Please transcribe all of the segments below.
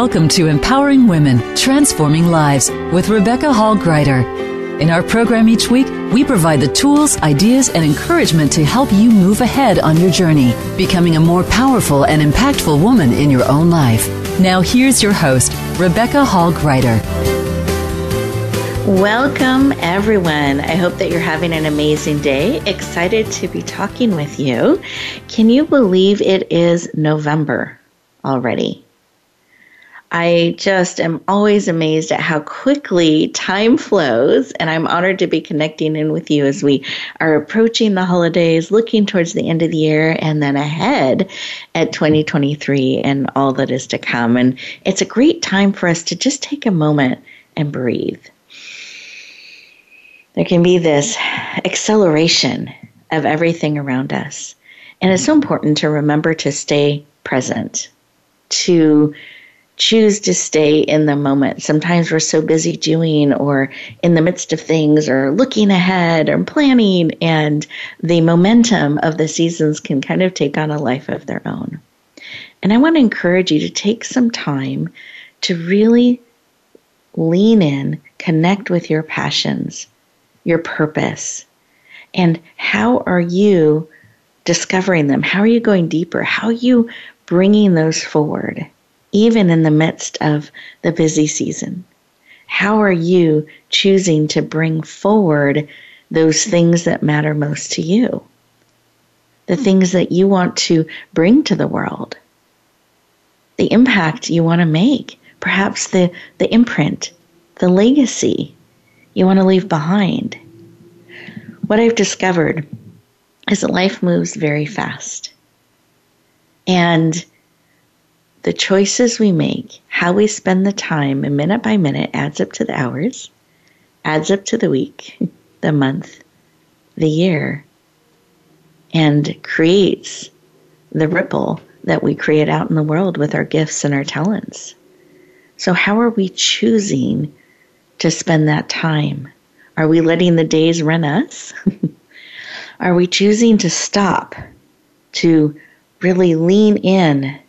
Welcome to Empowering Women, Transforming Lives with Rebecca Hall Gruyter. In our program each week, we provide the tools, ideas, and encouragement to help you move ahead on your journey, becoming a more powerful and impactful woman in your own life. Now, here's your host, Rebecca Hall Gruyter. Welcome, everyone. I hope that you're having an amazing day. Excited to be talking with you. Can you believe it is November already? I just am always amazed at how quickly time flows, and I'm honored to be connecting in with you as we are approaching the holidays, looking towards the end of the year, and then ahead at 2023 and all that is to come. And it's a great time for us to just take a moment and breathe there can be this acceleration of everything around us. And it's so important to remember to stay present, to choose to stay in the moment. Sometimes we're so busy doing or in the midst of things or looking ahead or planning, and the momentum of the seasons can kind of take on a life of their own. And I want to encourage you to take some time to really lean in, connect with your passions, your purpose? And how are you discovering them? How are you going deeper? How are you bringing those forward, even in the midst of the busy season? How are you choosing to bring forward those things that matter most to you? The hmm. things that you want to bring to the world, the impact you want to make, perhaps the, the imprint, the legacy you want to leave behind. What I've discovered is that life moves very fast. And the choices we make, how we spend the time, minute by minute, adds up to the hours, adds up to the week, the month, the year, and creates the ripple that we create out in the world with our gifts and our talents. So, how are we choosing to spend that time? Are we letting the days run us? Are we choosing to stop, to really lean in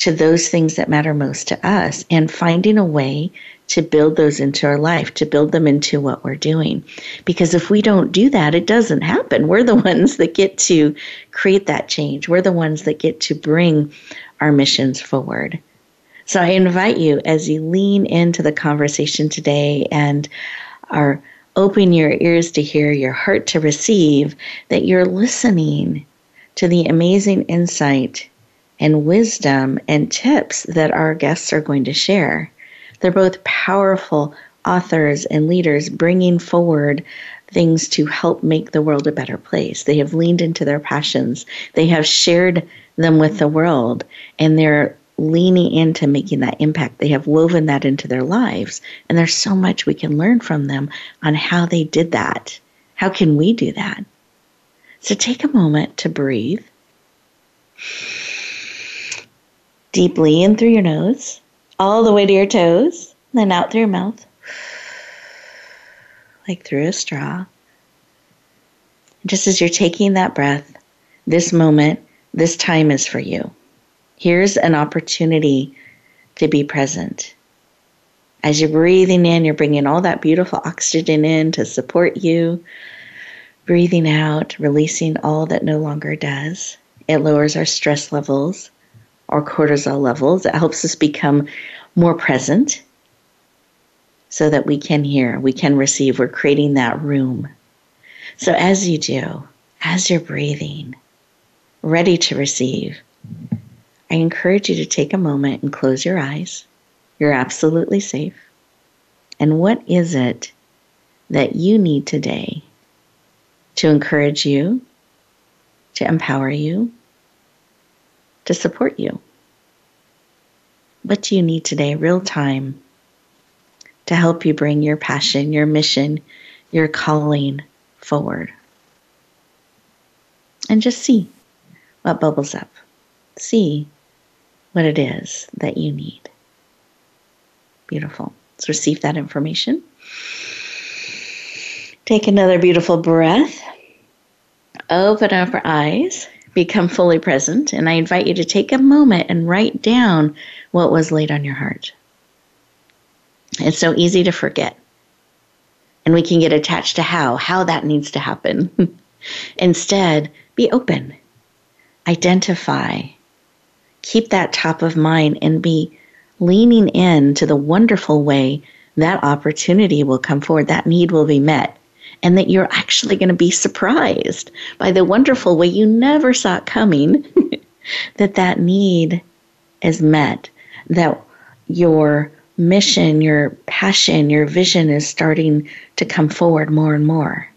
to those things that matter most to us and finding a way to build those into our life, to build them into what we're doing. Because if we don't do that, it doesn't happen. We're the ones that get to create that change. We're the ones that get to bring our missions forward. So I invite you as you lean into the conversation today and are open your ears to hear, your heart to receive, that you're listening to the amazing insight and wisdom and tips that our guests are going to share. They're both powerful authors and leaders bringing forward things to help make the world a better place. They have leaned into their passions, they have shared them with the world, and they're leaning into making that impact. They have woven that into their lives. And there's so much we can learn from them on how they did that. How can we do that? So take a moment to breathe deeply in through your nose, all the way to your toes, then out through your mouth, like through a straw. Just as you're taking that breath, this moment, this time is for you. Here's an opportunity to be present. As you're breathing in, you're bringing all that beautiful oxygen in to support you. Breathing out, releasing all that no longer does. It lowers our stress levels or cortisol levels. It helps us become more present so that we can hear, we can receive. We're creating that room. So as you do, as you're breathing, ready to receive, I encourage you to take a moment and close your eyes. You're absolutely safe. And what is it that you need today to encourage you, to empower you, to support you? What do you need today, real time, to help you bring your passion, your mission, your calling forward? And just see what bubbles up. See what it is that you need. Beautiful. Let's receive that information. Take another beautiful breath. Open up our eyes. Become fully present. And I invite you to take a moment and write down what was laid on your heart. It's so easy to forget. And we can get attached to how, how that needs to happen. Instead, be open, identify, keep that top of mind, and be leaning in to the wonderful way that opportunity will come forward, that need will be met, and that you're actually going to be surprised by the wonderful way you never saw it coming that that need is met, that your mission, your passion, your vision is starting to come forward more and more.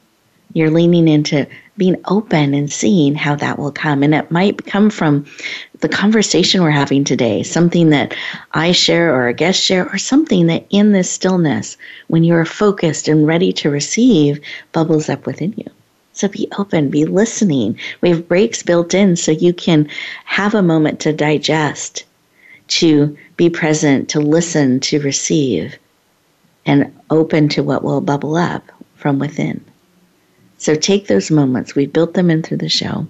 You're leaning into being open and seeing how that will come. And it might come from the conversation we're having today, something that I share or a guest share, or something that in this stillness, when you're focused and ready to receive, bubbles up within you. So be open, be listening. We have breaks built in so you can have a moment to digest, to be present, to listen, to receive, and open to what will bubble up from within. So take those moments. We've built them in through the show.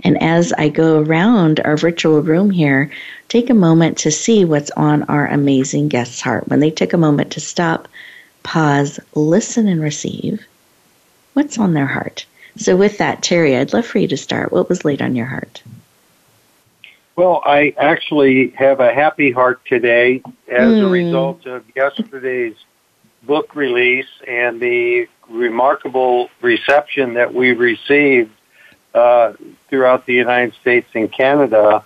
And as I go around our virtual room here, take a moment to see what's on our amazing guest's heart. When they take a moment to stop, pause, listen, and receive, what's on their heart? So, with that, Terry, I'd love for you to start. What was laid on your heart? Well, I actually have a happy heart today as mm. a hmm. result of yesterday's book release and the remarkable reception that we received uh, throughout the United States and Canada.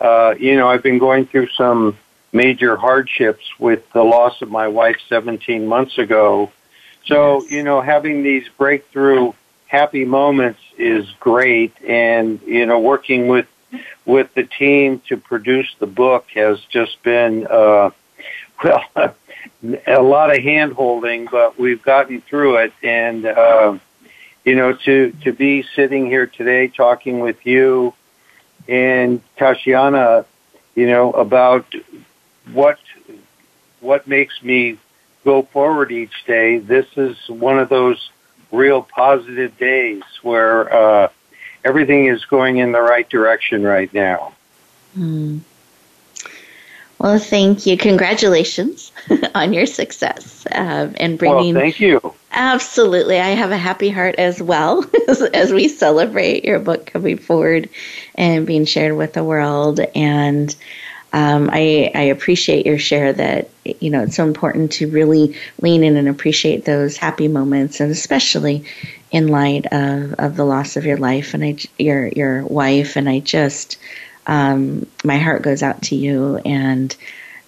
Uh, you know, I've been going through some major hardships with the loss of my wife 17 months ago. So, you know, having these breakthrough happy moments is great. And, you know, working with, with the team to produce the book has just been, uh, well, a lot of hand holding, but we've gotten through it. And, uh, you know, to, to be sitting here today talking with you and Tashiyanna, you know, about what, what makes me go forward each day. This is one of those real positive days where, uh, everything is going in the right direction right now. Mm. Well, thank you. Congratulations on your success um, and bringing. Well, thank you. Absolutely, I have a happy heart as well as, as we celebrate your book coming forward and being shared with the world. And um, I, I appreciate your share that you know it's so important to really lean in and appreciate those happy moments, and especially in light of, of the loss of your life and I, your your wife. And I just um, my heart goes out to you and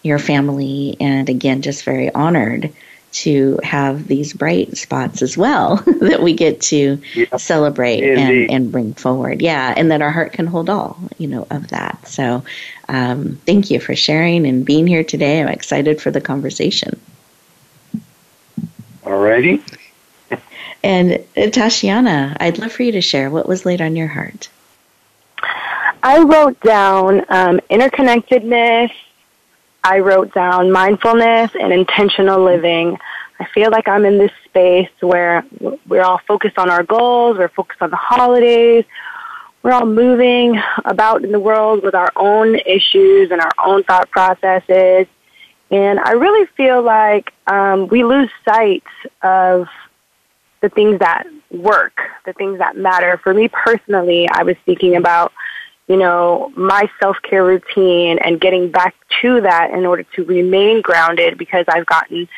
your family. And again, just very honored to have these bright spots as well that we get to yeah, celebrate and, and, bring forward. Yeah, and that our heart can hold all, you know, of that. So um, thank you for sharing and being here today. I'm excited for the conversation. All righty. and uh, Tashiyanna, I'd love for you to share what was laid on your heart. I wrote down um, interconnectedness. I wrote down mindfulness and intentional living. Feel like I'm in this space where we're all focused on our goals, we're focused on the holidays, we're all moving about in the world with our own issues and our own thought processes. And I really feel like um, we lose sight of the things that work, the things that matter. For me personally, I was thinking about you know, my self care routine and getting back to that in order to remain grounded because I've gotten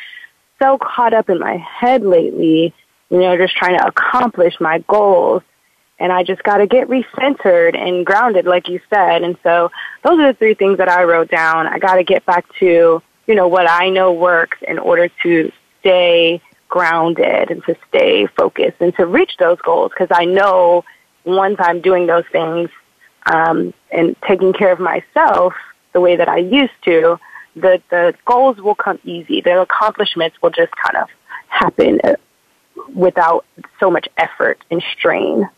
so caught up in my head lately, you know, just trying to accomplish my goals. And I just got to get recentered and grounded, like you said. And so those are the three things that I wrote down. I got to get back to, you know, what I know works in order to stay grounded and to stay focused and to reach those goals because I know once I'm doing those things, um, and taking care of myself the way that I used to, the the goals will come easy. The accomplishments will just kind of happen uh, without so much effort and strain.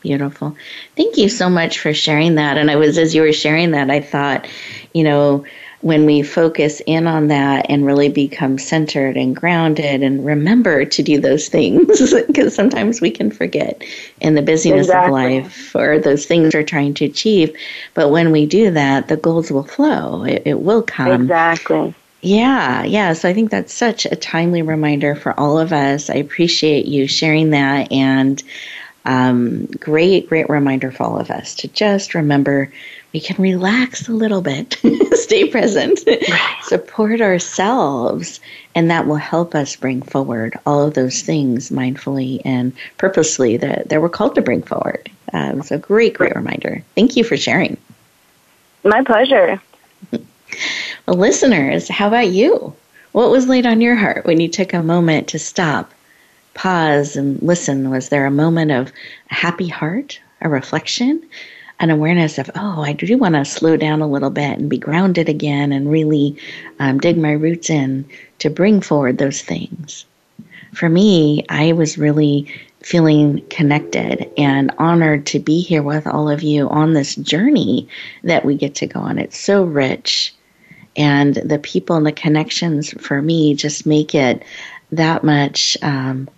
Beautiful. Thank you so much for sharing that. And I was, as you were sharing that, I thought, you know, when we focus in on that and really become centered and grounded and remember to do those things because sometimes we can forget in the busyness exactly. of life or those things we're trying to achieve but when we do that the goals will flow it, it will come exactly yeah, yeah. So I think that's such a timely reminder for all of us. I appreciate you sharing that and um, great, great reminder for all of us to just remember we can relax a little bit, stay present, support ourselves, and that will help us bring forward all of those things mindfully and purposely that, that we're called to bring forward. Um, so, great, great reminder. Thank you for sharing. My pleasure. well, listeners, how about you? What was laid on your heart when you took a moment to stop, pause, and listen? Was there a moment of a happy heart, a reflection? an awareness of, oh, I do want to slow down a little bit and be grounded again and really um, dig my roots in to bring forward those things. For me, I was really feeling connected and honored to be here with all of you on this journey that we get to go on. It's so rich. And the people and the connections for me just make it that much um,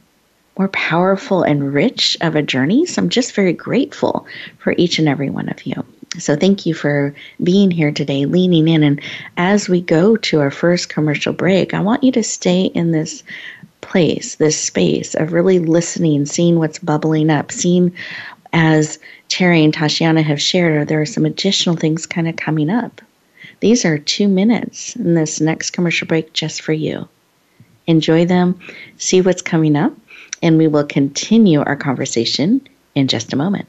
more powerful and rich of a journey. So I'm just very grateful for each and every one of you. So thank you for being here today, leaning in. And as we go to our first commercial break, I want you to stay in this place, this space of really listening, seeing what's bubbling up, seeing as Terry and Tashiyanna have shared, there are some additional things kind of coming up. These are two minutes in this next commercial break just for you. Enjoy them, see what's coming up, and we will continue our conversation in just a moment.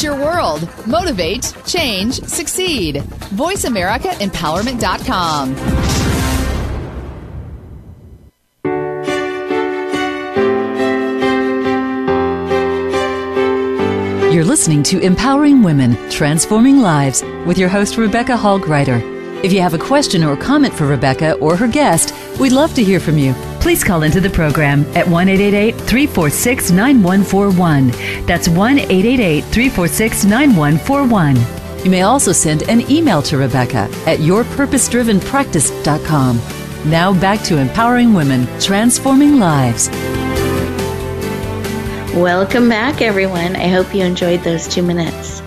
It's your world. Motivate, change, succeed. VoiceAmericaEmpowerment.com. You're listening to Empowering Women, Transforming Lives with your host, Rebecca Hall Gruyter. If you have a question or comment for Rebecca or her guest, we'd love to hear from you please call into the program at 1 346 9141. That's 1 346 9141. You may also send an email to Rebecca at yourpurposedrivenpractice.com. Now back to empowering women, transforming lives. Welcome back, everyone. I hope you enjoyed those two minutes.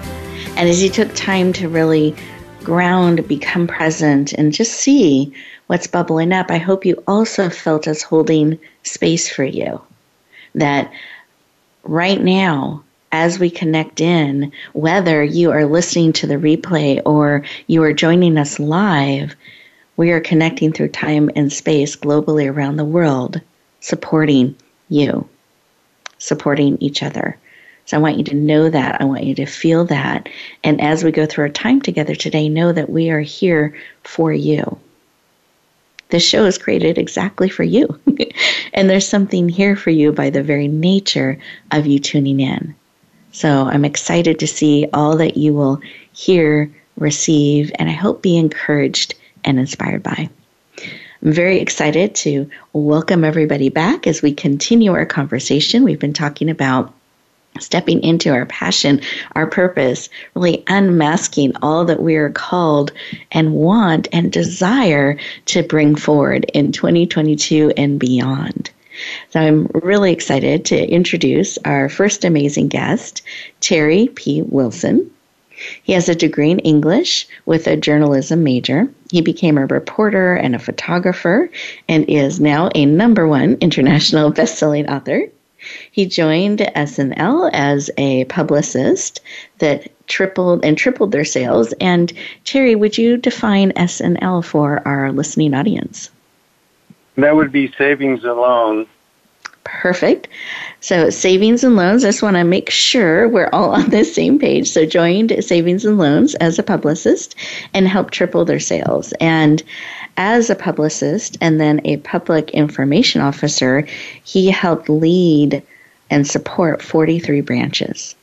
And as you took time to really ground, become present, and just see what's bubbling up, I hope you also felt us holding space for you. That right now, as we connect in, whether you are listening to the replay or you are joining us live, we are connecting through time and space globally around the world, supporting you, supporting each other. So I want you to know that. I want you to feel that. And as we go through our time together today, know that we are here for you this show is created exactly for you. and there's something here for you by the very nature of you tuning in. So I'm excited to see all that you will hear, receive, and I hope be encouraged and inspired by. I'm very excited to welcome everybody back as we continue our conversation. We've been talking about stepping into our passion, our purpose, really unmasking all that we are called and want and desire to bring forward in 2022 and beyond. So I'm really excited to introduce our first amazing guest, Terry P. Wilson. He has a degree in English with a journalism major. He became a reporter and a photographer and is now a number one international best-selling author. He joined SNL as a publicist that tripled and tripled their sales. And Terry, would you define SNL for our listening audience? That would be savings and loans. Perfect. So, savings and loans, I just want to make sure we're all on the same page. So, joined savings and loans as a publicist and helped triple their sales. And as a publicist and then a public information officer, he helped lead and support 43 branches.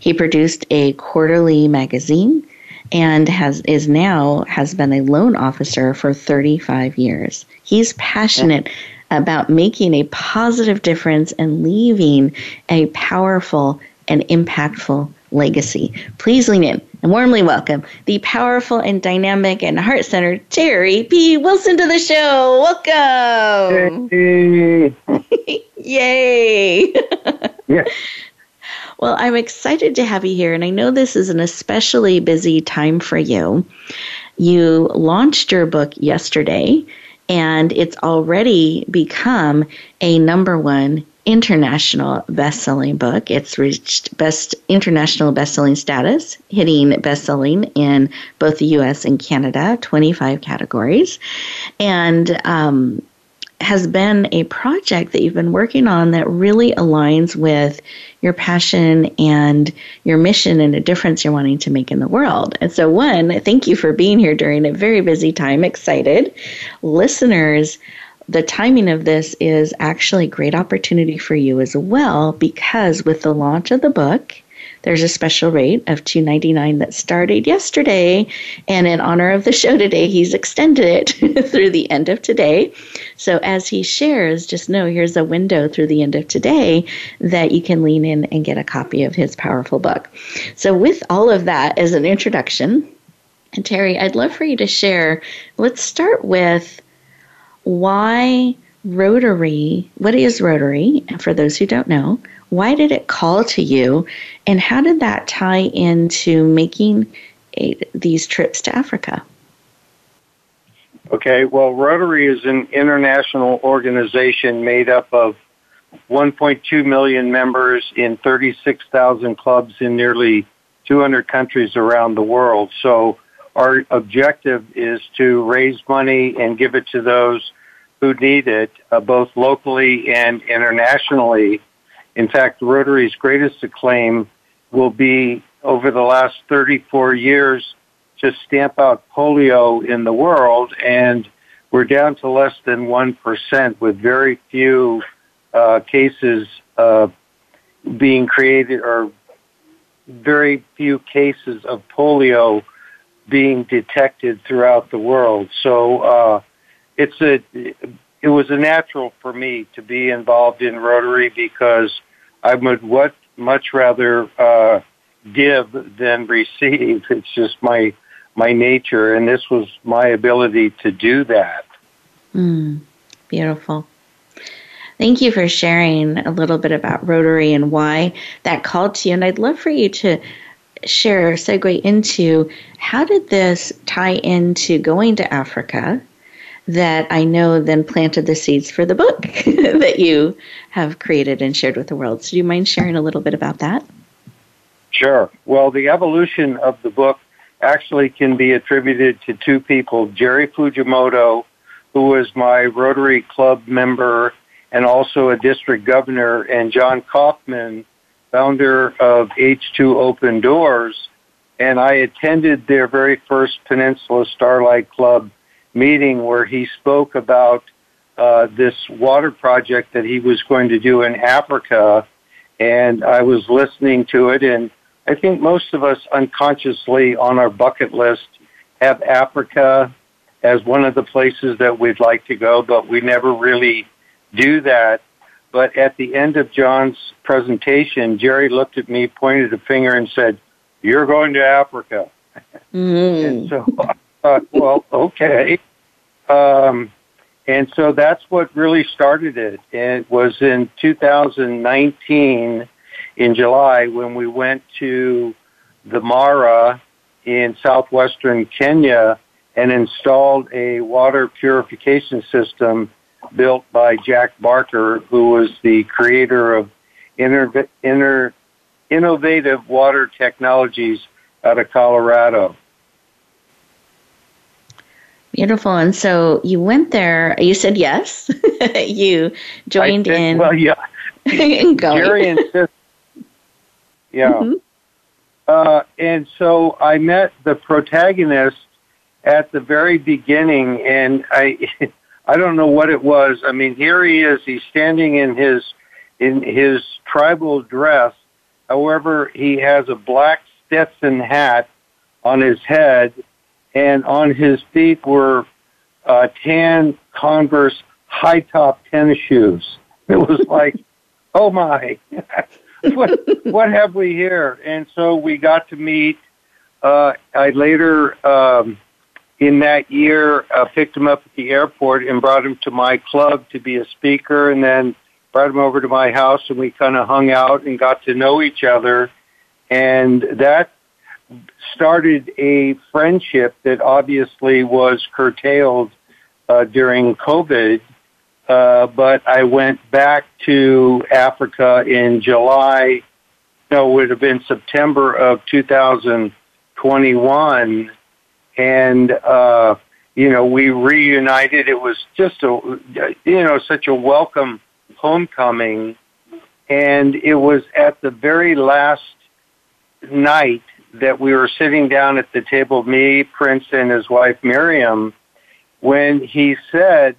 He produced a quarterly magazine and has is now has been a loan officer for 35 years. He's passionate about making a positive difference and leaving a powerful and impactful legacy. Please lean in and warmly welcome the powerful and dynamic and heart centered Terry P. Wilson to the show. Welcome. Yay. Yay. yeah. Well, I'm excited to have you here, and I know this is an especially busy time for you. You launched your book yesterday, and it's already become a number one international best-selling book. It's reached best international best-selling status, hitting best-selling in both the U.S. and Canada, 25 categories, and um, has been a project that you've been working on that really aligns with your passion and your mission and a difference you're wanting to make in the world. And so, one, thank you for being here during a very busy time. Excited. Listeners, the timing of this is actually a great opportunity for you as well because with the launch of the book, there's a special rate of $2.99 that started yesterday. And in honor of the show today, he's extended it through the end of today. So as he shares, just know here's a window through the end of today that you can lean in and get a copy of his powerful book. So, with all of that as an introduction, and Terry, I'd love for you to share. Let's start with why Rotary. What is Rotary? For those who don't know, why did it call to you, and how did that tie into making a, these trips to Africa? Okay, well, Rotary is an international organization made up of 1.2 million members in 36,000 clubs in nearly 200 countries around the world. So our objective is to raise money and give it to those who need it, uh, both locally and internationally. In fact, Rotary's greatest acclaim will be over the last 34 years to stamp out polio in the world, and we're down to less than 1% with very few uh, cases uh, being created or very few cases of polio being detected throughout the world. So uh, it's a it was a natural for me to be involved in Rotary because I would what much rather uh, give than receive. It's just my my nature, and this was my ability to do that. Mm, beautiful. Thank you for sharing a little bit about Rotary and why that called to you. And I'd love for you to share, segue into how did this tie into going to Africa that I know then planted the seeds for the book that you have created and shared with the world. So, do you mind sharing a little bit about that? Sure. Well, the evolution of the book actually can be attributed to two people Jerry Fujimoto, who was my Rotary Club member and also a district governor, and John Kaufman, founder of H2 Open Doors. And I attended their very first Peninsula Starlight Club meeting where he spoke about uh, this water project that he was going to do in Africa, and I was listening to it, and I think most of us unconsciously on our bucket list have Africa as one of the places that we'd like to go, but we never really do that. But at the end of John's presentation, Jerry looked at me, pointed a finger, and said, You're going to Africa. Mm. And so thought, well, okay. Um, and so that's what really started it. It was in 2019 in July when we went to the Mara in southwestern Kenya and installed a water purification system built by Jack Barker, who was the creator of inter- inter- innovative water technologies out of Colorado. Beautiful. And so you went there. You said yes. you joined in. Well, yeah. Jerry insisted. Yeah. Mm-hmm. Uh, and so I met the protagonist at the very beginning, and I, I don't know what it was. I mean, here he is. He's standing in his, in his tribal dress. However, he has a black Stetson hat on his head, and on his feet were uh, tan Converse high top tennis shoes. It was like, oh my, what what have we here? And so we got to meet. Uh, I later um, in that year uh, picked him up at the airport and brought him to my club to be a speaker, and then brought him over to my house, and we kind of hung out and got to know each other, and that started a friendship that obviously was curtailed uh, during COVID. Uh, but I went back to Africa in July. No, it would have been September of 2021, and uh, you know we reunited. It was just a you know such a welcome homecoming, and it was at the very last night that we were sitting down at the table, me, Prince, and his wife Miriam, when he said,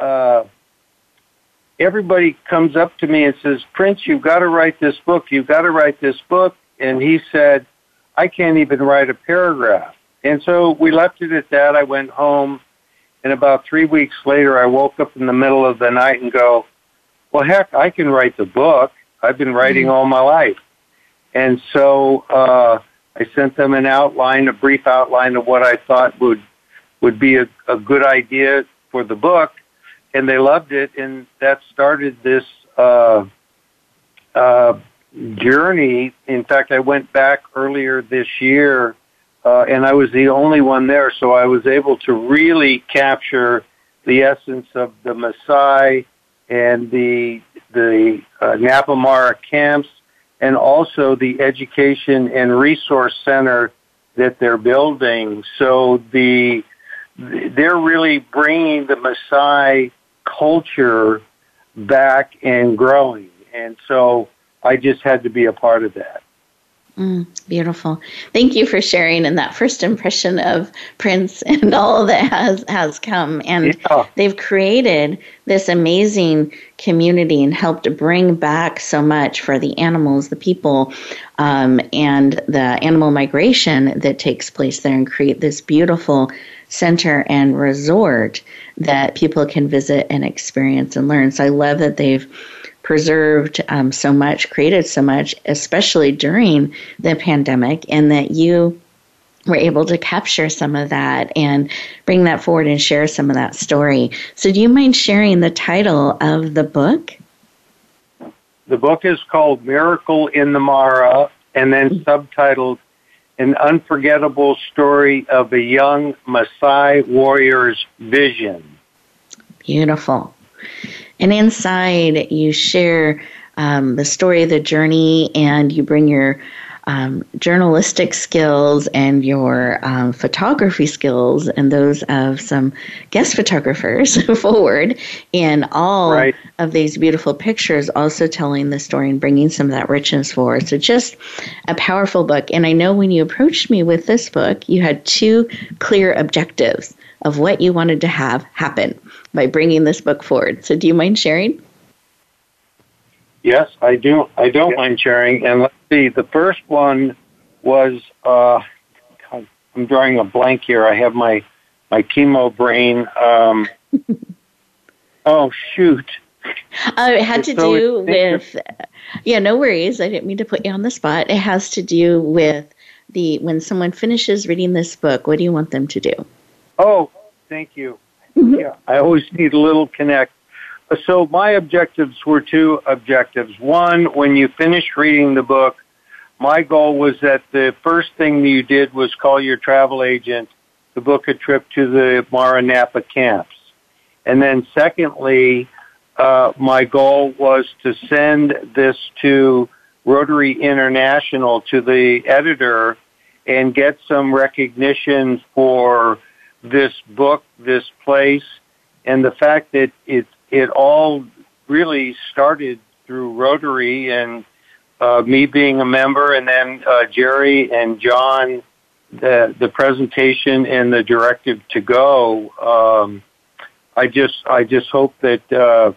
uh, everybody comes up to me and says, Prince, you've got to write this book. You've got to write this book. And he said, I can't even write a paragraph. And so we left it at that. I went home. And about three weeks later, I woke up in the middle of the night and go, well, heck, I can write the book. I've been writing mm-hmm. all my life. And so uh, I sent them an outline, a brief outline of what I thought would would be a, a good idea for the book, and they loved it, and that started this uh, uh, journey. In fact, I went back earlier this year, uh, and I was the only one there, so I was able to really capture the essence of the Maasai and the the uh, Napamara camps and also the education and resource center that they're building. So the they're really bringing the Maasai culture back and growing, and so I just had to be a part of that. Mm, beautiful. Thank you for sharing and that first impression of Prince and all that has has come. And yeah. they've created this amazing community and helped bring back so much for the animals, the people, um, and the animal migration that takes place there, and create this beautiful center and resort that people can visit and experience and learn. So I love that they've preserved um, so much, created so much, especially during the pandemic, and that you were able to capture some of that and bring that forward and share some of that story. So, do you mind sharing the title of the book? The book is called Miracle in the Mara, and then subtitled An Unforgettable Story of a Young Maasai Warrior's Vision. Beautiful. And inside, you share um, the story of the journey and you bring your um, journalistic skills and your um, photography skills and those of some guest photographers forward in all Right. of these beautiful pictures, also telling the story and bringing some of that richness forward. So, just a powerful book. And I know when you approached me with this book, you had two clear objectives of what you wanted to have happen by bringing this book forward. So, do you mind sharing? Yes, I do. I don't mind sharing. And let's see, the first one was uh, I'm drawing a blank here. I have my my chemo brain. Um, oh shoot! Uh, it had It's to so do with, yeah, no worries. I didn't mean to put you on the spot. It has to do with the when someone finishes reading this book, what do you want them to do? Oh, thank you. Yeah, I always need a little connect. So my objectives were two objectives. One, when you finish reading the book, my goal was that the first thing you did was call your travel agent to book a trip to the Mara Napa camps. And then secondly, uh, my goal was to send this to Rotary International, to the editor, and get some recognition for this book, this place, and the fact that it it all really started through Rotary and uh, me being a member, and then uh, Jerry and John, the the presentation and the directive to go. Um, I just I just hope that uh,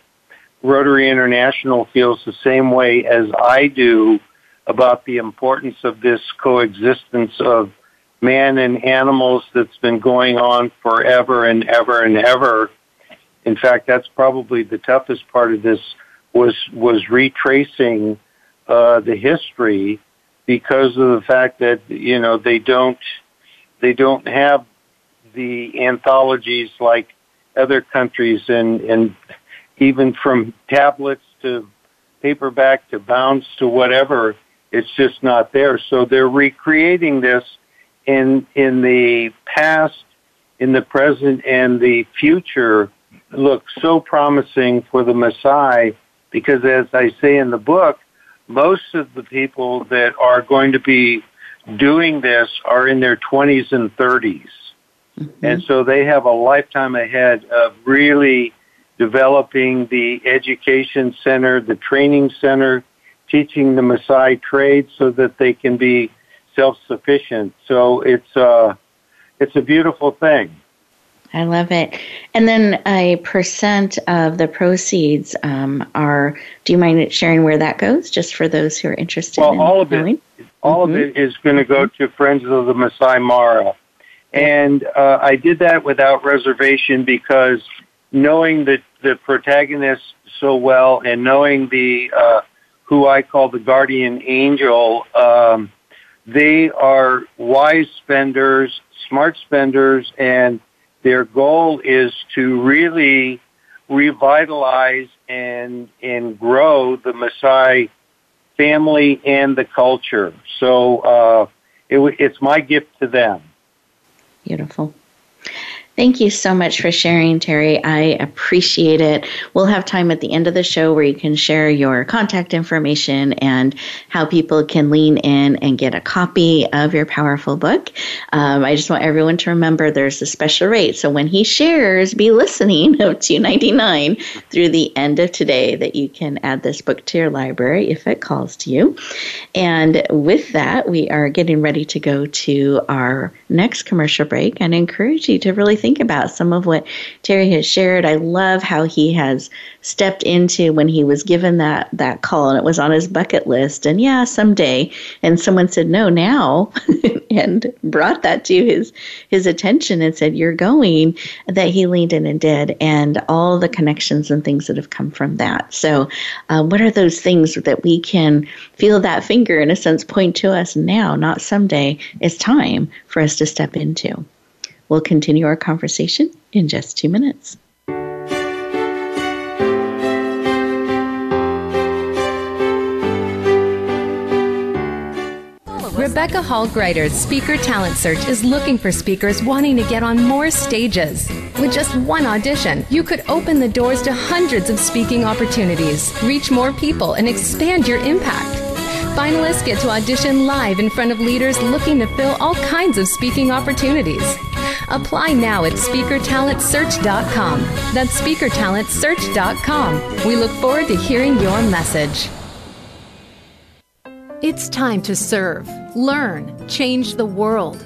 Rotary International feels the same way as I do about the importance of this coexistence of man and animals that's been going on forever and ever and ever. In fact, that's probably the toughest part of this was was retracing uh, the history because of the fact that you know they don't they don't have the anthologies like other countries and and even from tablets to paperback to bounds to whatever it's just not there so they're recreating this in in the past in the present and the future look so promising for the Maasai because as I say in the book most of the people that are going to be doing this are in their 20s and 30s mm-hmm. and so they have a lifetime ahead of really developing the education center, the training center, teaching the Maasai trade so that they can be self-sufficient. So it's uh, it's a beautiful thing. I love it. And then a percent of the proceeds um, are. Do you mind sharing where that goes, just for those who are interested? Well, in all of it, knowing? all of it is going to go to Friends of the Maasai Mara, and uh, I did that without reservation because knowing the the protagonist so well and knowing the uh, who I call the guardian angel, um, they are wise spenders, smart spenders, and their goal is to really revitalize and and grow the Maasai family and the culture. So uh, it, it's my gift to them. Beautiful. Thank you so much for sharing, Terry. I appreciate it. We'll have time at the end of the show where you can share your contact information and how people can lean in and get a copy of your powerful book. Um, I just want everyone to remember there's a special rate. So when he shares, be listening of two ninety nine through the end of today that you can add this book to your library if it calls to you. And with that, we are getting ready to go to our next commercial break and encourage you to really think about some of what Terry has shared. I love how he has stepped into when he was given that that call and it was on his bucket list and yeah, someday and someone said no now and brought that to his his attention and said you're going that he leaned in and did and all the connections and things that have come from that. So, uh, what are those things that we can feel that finger in a sense point to us now, not someday? It's time for us to step into. We'll continue our conversation in just two minutes. Rebecca Hall Gruyter's Speaker Talent Search is looking for speakers wanting to get on more stages. With just one audition, you could open the doors to hundreds of speaking opportunities, reach more people, and expand your impact. Finalists get to audition live in front of leaders looking to fill all kinds of speaking opportunities. Apply now at speakertalentsearch.com. That's speakertalentsearch.com. We look forward to hearing your message. It's time to serve, learn, change the world.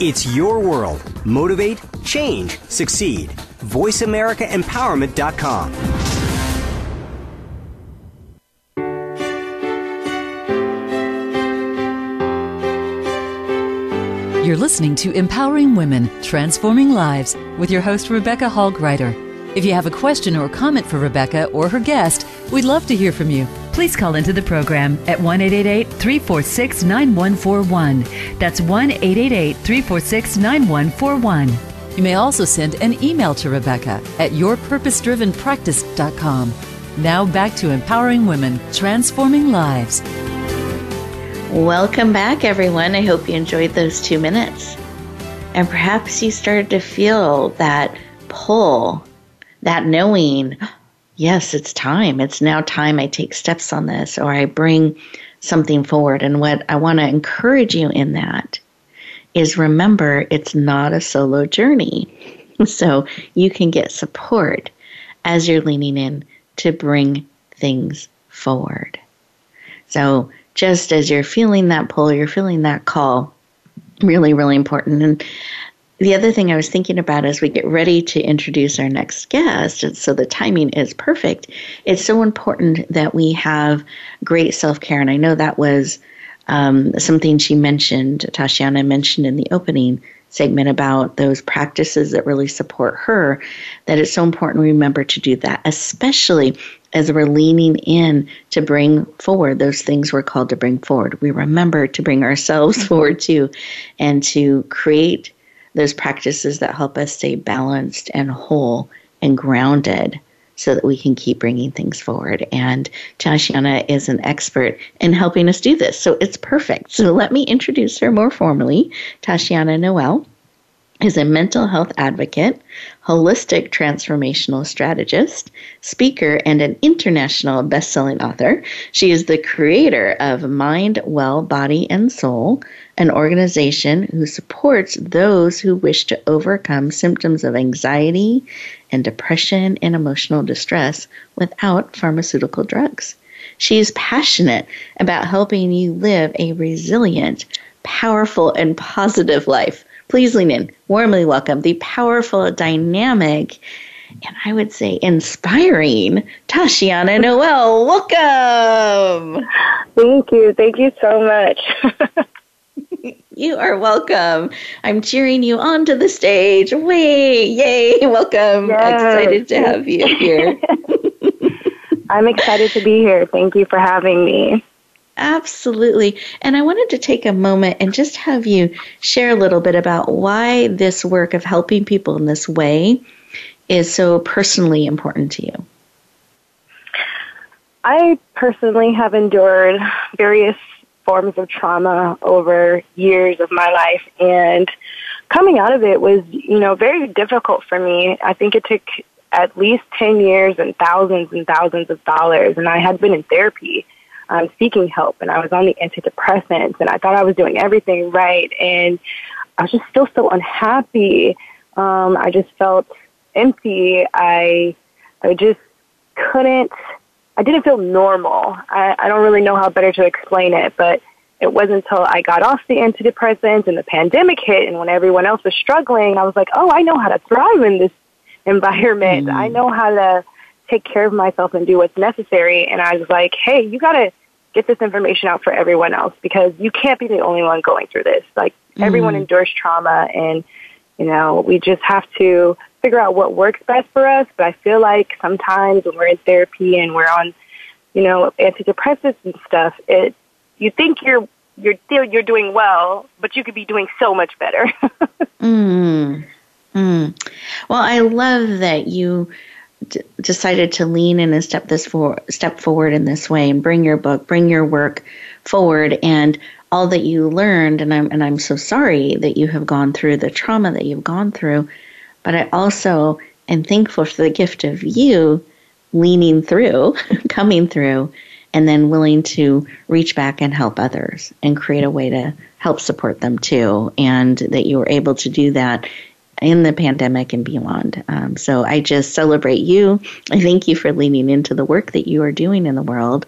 It's your world. Motivate, change, succeed. VoiceAmericaEmpowerment.com. You're listening to Empowering Women, Transforming Lives with your host, Rebecca Hall Gruyter. If you have a question or comment for Rebecca or her guest, we'd love to hear from you. Please call into the program at 1 346 9141. That's 1 346 9141. You may also send an email to Rebecca at yourpurposedrivenpractice.com. Now back to empowering women, transforming lives. Welcome back, everyone. I hope you enjoyed those two minutes. And perhaps you started to feel that pull, that knowing, yes, it's time. It's now time I take steps on this or I bring something forward. And what I want to encourage you in that is remember it's not a solo journey. So you can get support as you're leaning in to bring things forward. So just as you're feeling that pull, you're feeling that call, really, really important. And the other thing I was thinking about as we get ready to introduce our next guest, so the timing is perfect, it's so important that we have great self care. And I know that was um, something she mentioned, Tashiyanna mentioned in the opening segment about those practices that really support her, that it's so important to remember to do that, especially as we're leaning in to bring forward those things we're called to bring forward. We remember to bring ourselves forward too and to create those practices that help us stay balanced and whole and grounded so that we can keep bringing things forward. And Tashiyanna is an expert in helping us do this. So it's perfect. So let me introduce her more formally. Tashiyanna Noel is a mental health advocate, holistic transformational strategist, speaker, and an international best-selling author. She is the creator of Mind Well Body and Soul, an organization who supports those who wish to overcome symptoms of anxiety and depression and emotional distress without pharmaceutical drugs. She is passionate about helping you live a resilient, powerful, and positive life Please lean in. Warmly welcome the powerful, dynamic, and I would say inspiring Tashiyanna Noel. Welcome. Thank you. Thank you so much. you are welcome. I'm cheering you onto the stage. Way, yay, welcome. Yes. Excited to have you here. I'm excited to be here. Thank you for having me. Absolutely. And I wanted to take a moment and just have you share a little bit about why this work of helping people in this way is so personally important to you. I personally have endured various forms of trauma over years of my life and coming out of it was, you know, very difficult for me. I think it took at least 10 years and thousands and thousands of dollars and I had been in therapy um, seeking help and I was on the antidepressants and I thought I was doing everything right and I was just still so unhappy. Um, I just felt empty. I I just couldn't I didn't feel normal. I, I don't really know how better to explain it, but it wasn't until I got off the antidepressants and the pandemic hit and when everyone else was struggling, I was like, oh, I know how to thrive in this environment. Mm. I know how to take care of myself and do what's necessary. And I was like, hey, you got to get this information out for everyone else because you can't be the only one going through this. Like mm. everyone endures trauma and, you know, we just have to figure out what works best for us. But I feel like sometimes when we're in therapy and we're on, you know, antidepressants and stuff, it you think you're you're still you're doing well, but you could be doing so much better. mm. Mm. Well, I love that you decided to lean in and step this for step forward in this way and bring your book, bring your work forward, and all that you learned. And I'm and I'm so sorry that you have gone through the trauma that you've gone through. But I also am thankful for the gift of you leaning through, coming through, and then willing to reach back and help others and create a way to help support them too. And that you were able to do that in the pandemic and beyond. Um, so I just celebrate you. I thank you for leaning into the work that you are doing in the world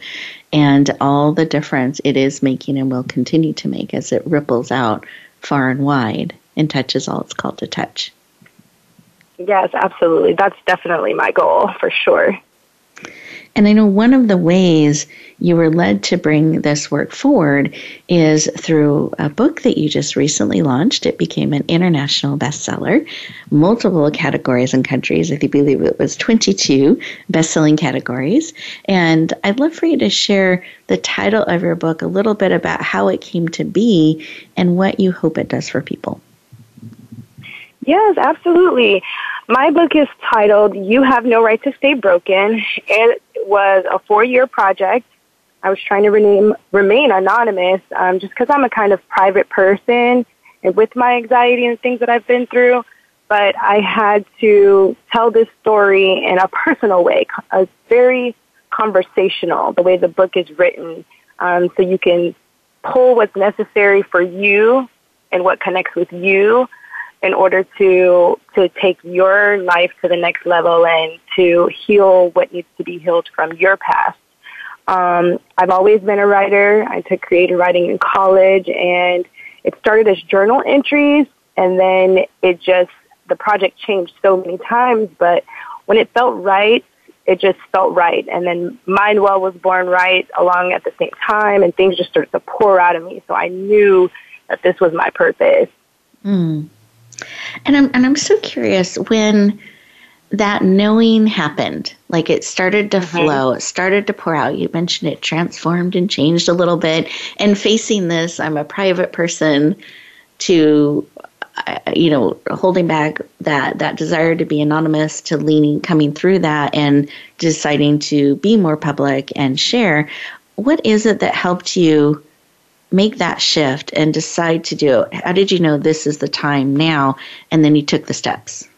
and all the difference it is making and will continue to make as it ripples out far and wide and touches all it's called to touch. Yes, absolutely. That's definitely my goal for sure. And I know one of the ways you were led to bring this work forward is through a book that you just recently launched. It became an international bestseller, multiple categories and countries. I believe it was 22 best-selling categories. And I'd love for you to share the title of your book, a little bit about how it came to be, and what you hope it does for people. Yes, absolutely. My book is titled You Have No Right to Stay Broken. It was a four year project. I was trying to rename, remain anonymous um, just because I'm a kind of private person and with my anxiety and things that I've been through. But I had to tell this story in a personal way, a very conversational, the way the book is written, um, so you can pull what's necessary for you and what connects with you in order to to take your life to the next level and to heal what needs to be healed from your past. Um, I've always been a writer. I took creative writing in college, and it started as journal entries, and then it just the project changed so many times. But when it felt right, it just felt right. And then Mindwell was born right along at the same time, and things just started to pour out of me. So I knew that this was my purpose. Mm. And I'm and I'm so curious when that knowing happened, like it started to mm-hmm. flow, it started to pour out. You mentioned it transformed and changed a little bit. And facing this, I'm a private person to uh, you know holding back that that desire to be anonymous to leaning coming through that and deciding to be more public and share what is it that helped you make that shift and decide to do it? How did you know this is the time now? And then you took the steps?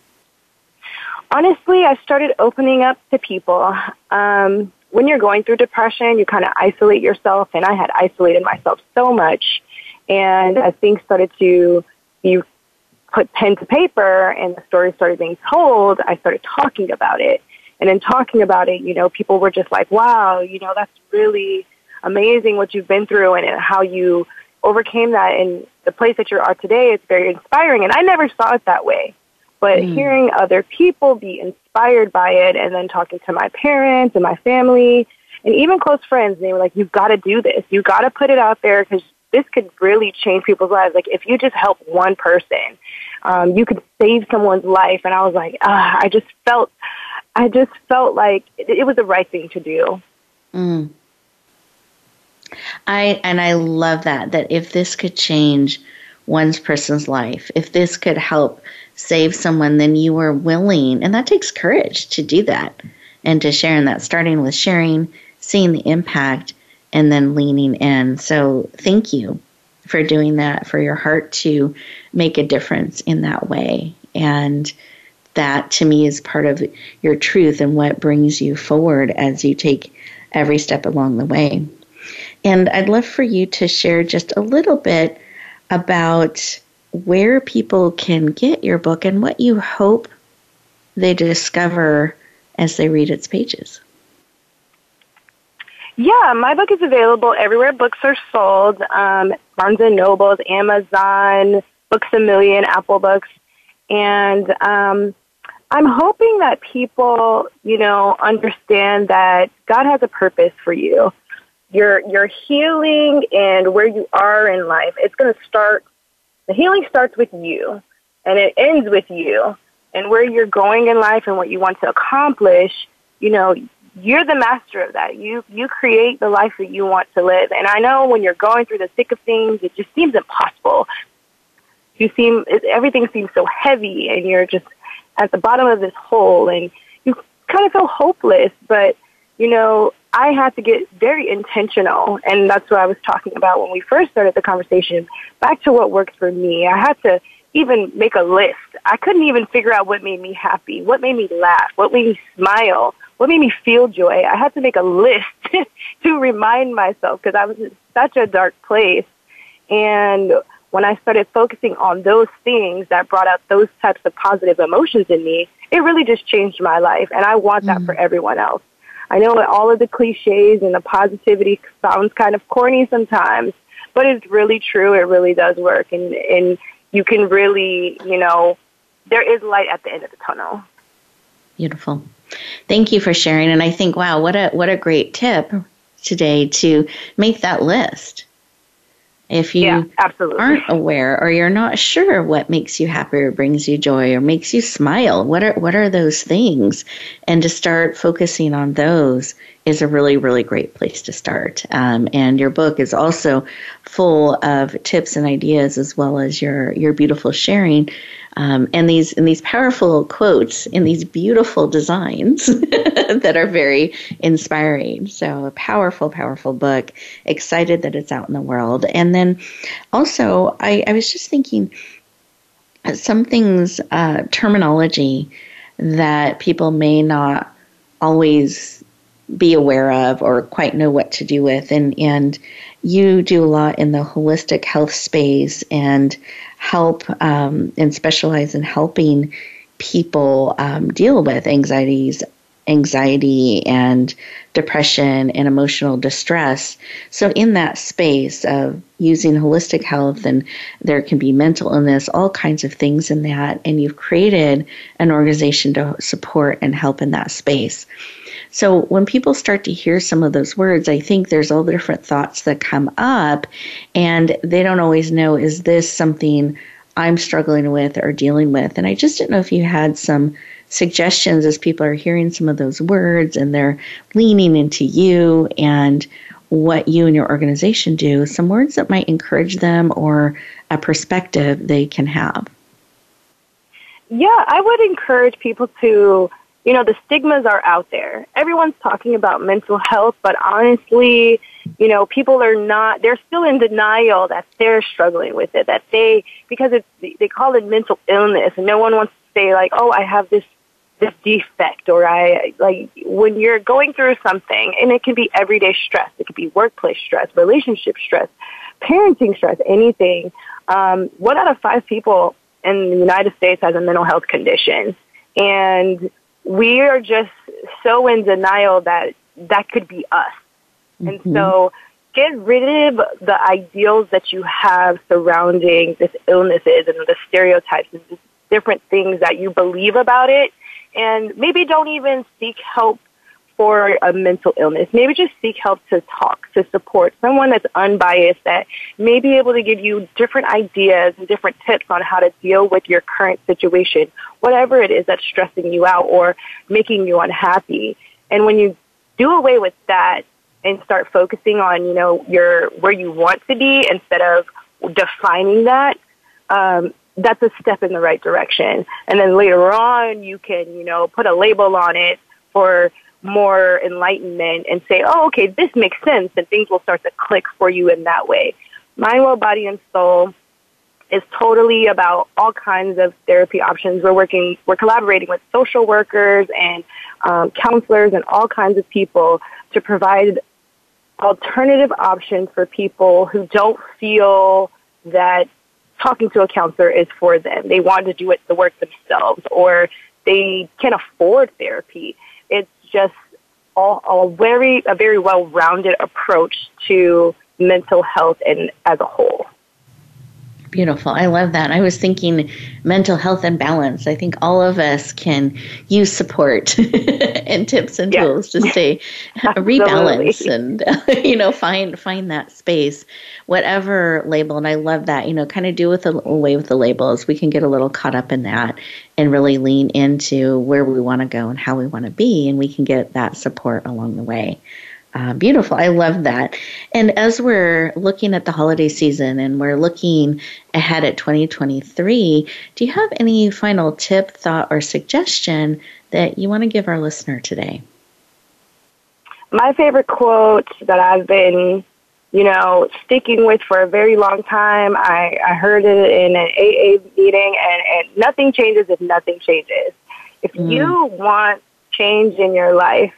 Honestly, I started opening up to people. Um, when you're going through depression, you kind of isolate yourself, and I had isolated myself so much. And as things started to be put pen to paper and the story started being told, I started talking about it. And in talking about it, you know, people were just like, wow, you know, that's really amazing what you've been through and how you overcame that and the place that you are today is very inspiring and I never saw it that way. But mm. hearing other people be inspired by it and then talking to my parents and my family and even close friends, they were like, you've got to do this. You've got to put it out there because this could really change people's lives. Like if you just help one person, um, you could save someone's life. And I was like, ah, I just felt, I just felt like it, it was the right thing to do. Mm. I and I love that that if this could change one person's life, if this could help save someone, then you are willing, and that takes courage to do that and to share. And that starting with sharing, seeing the impact, and then leaning in. So thank you for doing that, for your heart to make a difference in that way. And that to me is part of your truth and what brings you forward as you take every step along the way. And I'd love for you to share just a little bit about where people can get your book and what you hope they discover as they read its pages. Yeah, my book is available everywhere books are sold. Um, Barnes and Nobles, Amazon, Books a Million, Apple Books, and um, I'm hoping that people, you know, understand that God has a purpose for you. Your your healing and where you are in life, it's going to start. The healing starts with you, and it ends with you. And where you're going in life and what you want to accomplish, you know, you're the master of that. You you create the life that you want to live. And I know when you're going through the thick of things, it just seems impossible. You seem everything seems so heavy, and you're just at the bottom of this hole, and you kind of feel hopeless. But you know, I had to get very intentional, and that's what I was talking about when we first started the conversation. Back to what works for me. I had to even make a list. I couldn't even figure out what made me happy, what made me laugh, what made me smile, what made me feel joy. I had to make a list to remind myself because I was in such a dark place. And when I started focusing on those things that brought out those types of positive emotions in me, it really just changed my life. And I want that mm. for everyone else. I know all of the cliches and the positivity sounds kind of corny sometimes, but it's really true. It really does work. And, and you can really, you know, there is light at the end of the tunnel. Beautiful. Thank you for sharing. And I think, wow, what a what a great tip today to make that list. If you yeah, absolutely. aren't aware or you're not sure what makes you happy or brings you joy or makes you smile, what are what are those things? And to start focusing on those is a really, really great place to start. Um, and your book is also full of tips and ideas as well as your your beautiful sharing um, and these and these powerful quotes in these beautiful designs that are very inspiring. So a powerful, powerful book. Excited that it's out in the world. And then also, I, I was just thinking some things uh, terminology that people may not always be aware of or quite know what to do with and and you do a lot in the holistic health space and help um, and specialize in helping people um, deal with anxieties anxiety and depression and emotional distress. So, in that space of using holistic health, and there can be mental illness, all kinds of things in that, and you've created an organization to support and help in that space. So when people start to hear some of those words, I think there's all the different thoughts that come up, and they don't always know is this something I'm struggling with or dealing with? And I just didn't know if you had some suggestions as people are hearing some of those words and they're leaning into you and what you and your organization do, some words that might encourage them or a perspective they can have. Yeah, I would encourage people to you know, the stigmas are out there. Everyone's talking about mental health, but honestly, you know, people are not, they're still in denial that they're struggling with it, that they, because it's, they call it mental illness and no one wants to say like, oh, I have this, this defect or I, like, when you're going through something and it can be everyday stress, it could be workplace stress, relationship stress, parenting stress, anything. Um, one out of five people in the United States has a mental health condition. And we are just so in denial that that could be us. Mm-hmm. And so get rid of the ideals that you have surrounding this illnesses and the stereotypes and the different things that you believe about it. And maybe don't even seek help for a mental illness. Maybe just seek help to talk, to support someone that's unbiased that may be able to give you different ideas and different tips on how to deal with your current situation, whatever it is that's stressing you out or making you unhappy. And when you do away with that and start focusing on, you know, your where you want to be instead of defining that, um, that's a step in the right direction. And then later on, you can, you know, put a label on it for more enlightenment and say, oh, okay, this makes sense, and things will start to click for you in that way. Mind, Well, Body, and Soul is totally about all kinds of therapy options. We're working, we're collaborating with social workers and um, counselors and all kinds of people to provide alternative options for people who don't feel that talking to a counselor is for them. They want to do it the work themselves or they can't afford therapy. Just all, a very a very well rounded approach to mental health and as a whole. Beautiful. I love that. I was thinking mental health and balance. I think all of us can use support and tips and tools to stay rebalance and you know find find that space whatever label and I love that. You know, kind of do with away with the labels. We can get a little caught up in that and really lean into where we want to go and how we want to be and we can get that support along the way. Uh, beautiful. I love that. And as we're looking at the holiday season and we're looking ahead at 2023, do you have any final tip, thought, or suggestion that you want to give our listener today? My favorite quote that I've been, you know, sticking with for a very long time, I, I heard it in an AA meeting, and, and nothing changes if nothing changes. If mm. you want change in your life,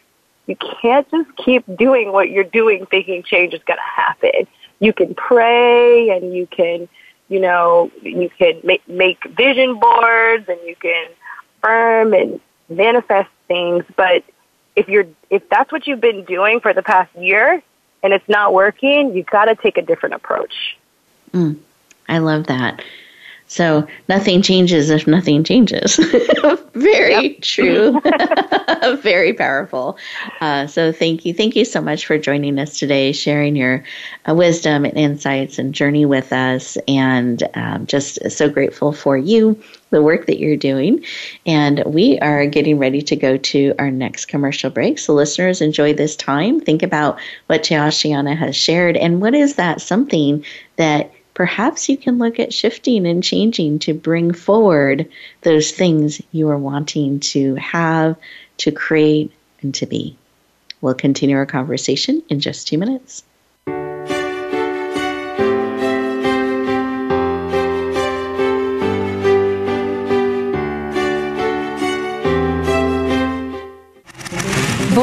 you can't just keep doing what you're doing thinking change is going to happen. You can pray and you can, you know, you can make, make vision boards and you can affirm and manifest things. But if you're, if that's what you've been doing for the past year and it's not working, you've got to take a different approach. Mm, I love that. So nothing changes if nothing changes. Very true. Very powerful. Uh, so thank you. Thank you so much for joining us today, sharing your uh, wisdom and insights and journey with us. And um, just so grateful for you, the work that you're doing. And we are getting ready to go to our next commercial break. So listeners, enjoy this time. Think about what Tashiyanna has shared and what is that something that perhaps you can look at shifting and changing to bring forward those things you are wanting to have, to create, and to be. We'll continue our conversation in just two minutes.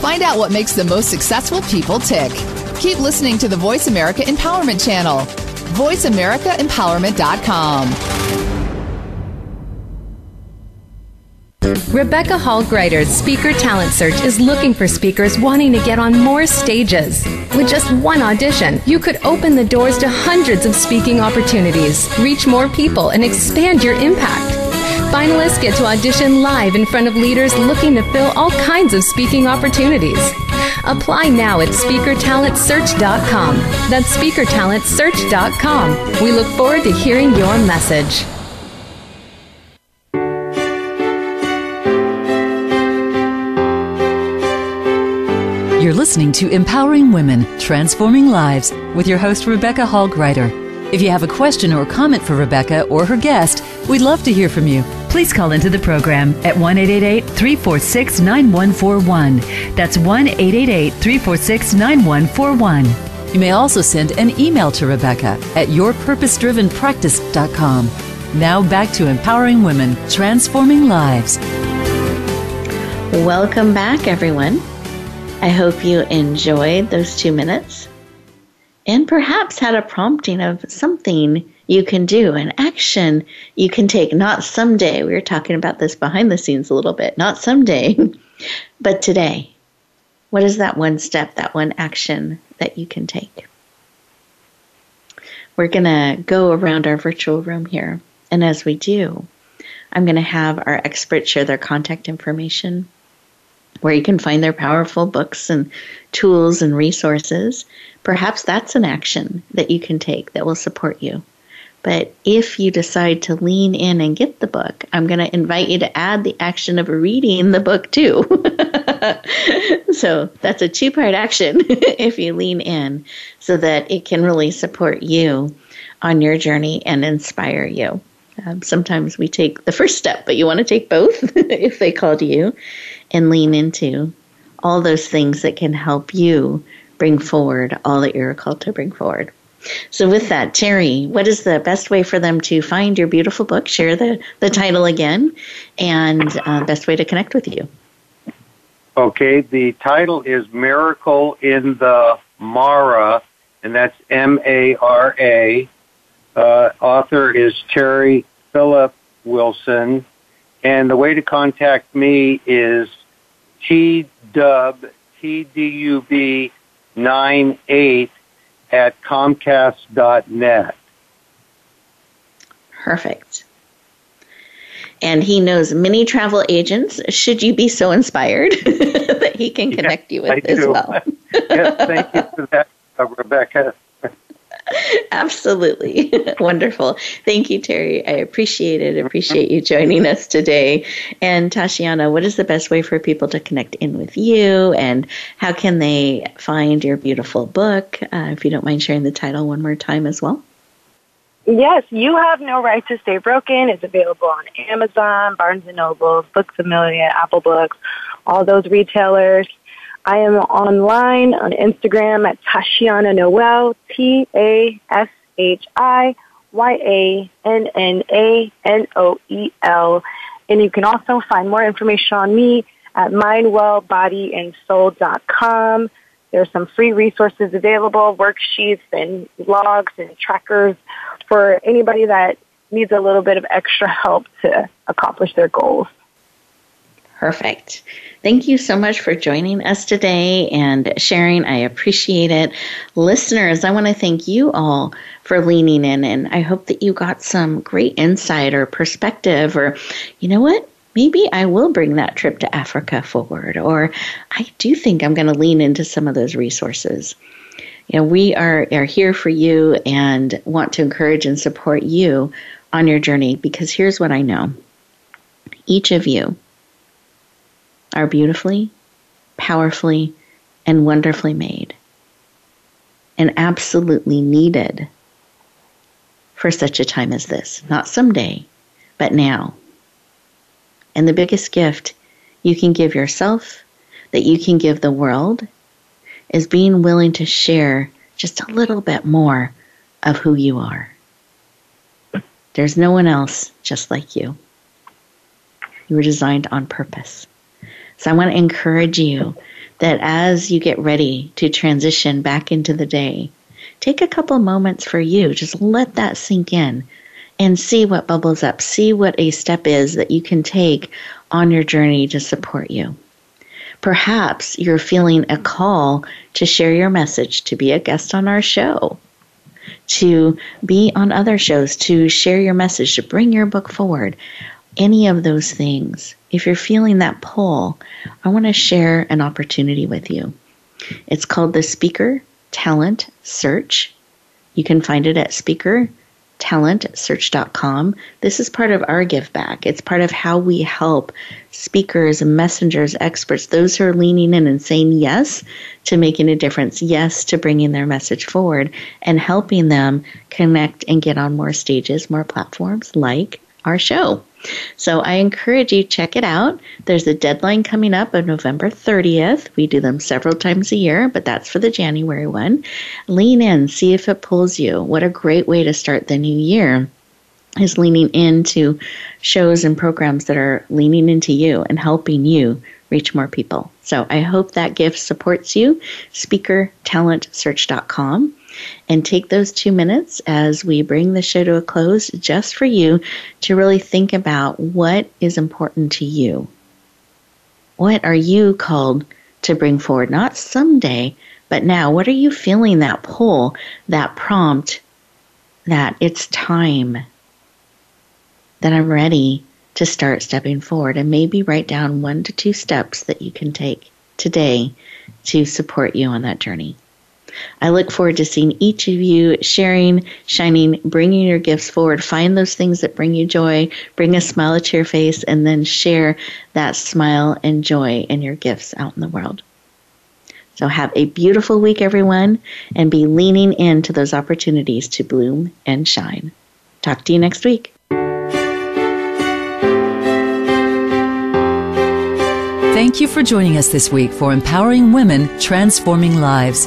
Find out what makes the most successful people tick. Keep listening to the Voice America Empowerment Channel. VoiceAmericaEmpowerment.com. Rebecca Hall Gruyter's Speaker Talent Search is looking for speakers wanting to get on more stages. With just one audition, you could open the doors to hundreds of speaking opportunities, reach more people, and expand your impact. Finalists get to audition live in front of leaders looking to fill all kinds of speaking opportunities. Apply now at speakertalentsearch.com. That's speakertalentsearch.com. We look forward to hearing your message. You're listening to Empowering Women, Transforming Lives with your host, Rebecca Hall Gruyter. If you have a question or comment for Rebecca or her guest, we'd love to hear from you please call into the program at 1 346 9141. That's 1 346 9141. You may also send an email to Rebecca at yourpurposedrivenpractice.com. Now back to empowering women, transforming lives. Welcome back, everyone. I hope you enjoyed those two minutes and perhaps had a prompting of something you can do, an action you can take. Not someday. We were talking about this behind the scenes a little bit. Not someday, but today. What is that one step, that one action that you can take? We're going to go around our virtual room here. And as we do, I'm going to have our experts share their contact information, where you can find their powerful books and tools and resources. Perhaps that's an action that you can take that will support you. But if you decide to lean in and get the book, I'm going to invite you to add the action of reading the book too. so that's a two part action if you lean in so that it can really support you on your journey and inspire you. Um, sometimes we take the first step, but you want to take both if they call to you and lean into all those things that can help you bring forward all that you're called to bring forward. So, with that, Terry, what is the best way for them to find your beautiful book? Share the, the title again and uh, best way to connect with you. Okay, the title is Miracle in the Mara, and that's M A R A. Uh, author is Terry Philip Wilson, and the way to contact me is T Dub T D U B nine eight at Comcast.net. Perfect. And he knows many travel agents, should you be so inspired, that he can connect yes, you with I as do. well. yes, thank you for that, uh, Rebecca. Absolutely. Wonderful. Thank you, Terry. I appreciate it. Appreciate you joining us today. And Tashiyanna, what is the best way for people to connect in with you? And how can they find your beautiful book? Uh, if you don't mind sharing the title one more time as well. Yes, You Have No Right to Stay Broken is available on Amazon, Barnes & Noble, Books A Million, Apple Books, all those retailers. I am online on Instagram at Tashiyanna Noel, T A S H I Y A N N A N O E L. And you can also find more information on me at mindwellbodyandsoul.com. There are some free resources available, worksheets and logs and trackers for anybody that needs a little bit of extra help to accomplish their goals. Perfect. Thank you so much for joining us today and sharing. I appreciate it. Listeners, I want to thank you all for leaning in, and I hope that you got some great insight or perspective, or you know what? Maybe I will bring that trip to Africa forward, or I do think I'm going to lean into some of those resources. You know, we are, are here for you and want to encourage and support you on your journey because here's what I know each of you are beautifully, powerfully, and wonderfully made, and absolutely needed for such a time as this. Not someday, but now. And the biggest gift you can give yourself, that you can give the world, is being willing to share just a little bit more of who you are. There's no one else just like you. You were designed on purpose. So I want to encourage you that as you get ready to transition back into the day, take a couple moments for you. Just let that sink in and see what bubbles up. See what a step is that you can take on your journey to support you. Perhaps you're feeling a call to share your message, to be a guest on our show, to be on other shows, to share your message, to bring your book forward any of those things, if you're feeling that pull, I want to share an opportunity with you. It's called the Speaker Talent Search. You can find it at speakertalentsearch.com. This is part of our give back. It's part of how we help speakers, messengers, experts, those who are leaning in and saying yes to making a difference, yes to bringing their message forward, and helping them connect and get on more stages, more platforms like our show. So I encourage you check it out. There's a deadline coming up of November 30th. We do them several times a year, but that's for the January one. Lean in, see if it pulls you. What a great way to start the new year is leaning into shows and programs that are leaning into you and helping you reach more people. So I hope that gift supports you. SpeakerTalentSearch.com and take those two minutes as we bring the show to a close just for you to really think about what is important to you. What are you called to bring forward? Not someday, but now. What are you feeling that pull, that prompt, that it's time, that I'm ready to start stepping forward? And maybe write down one to two steps that you can take today to support you on that journey. I look forward to seeing each of you sharing, shining, bringing your gifts forward. Find those things that bring you joy, bring a smile to your face, and then share that smile and joy and your gifts out in the world. So have a beautiful week, everyone, and be leaning into those opportunities to bloom and shine. Talk to you next week. Thank you for joining us this week for Empowering Women, Transforming Lives.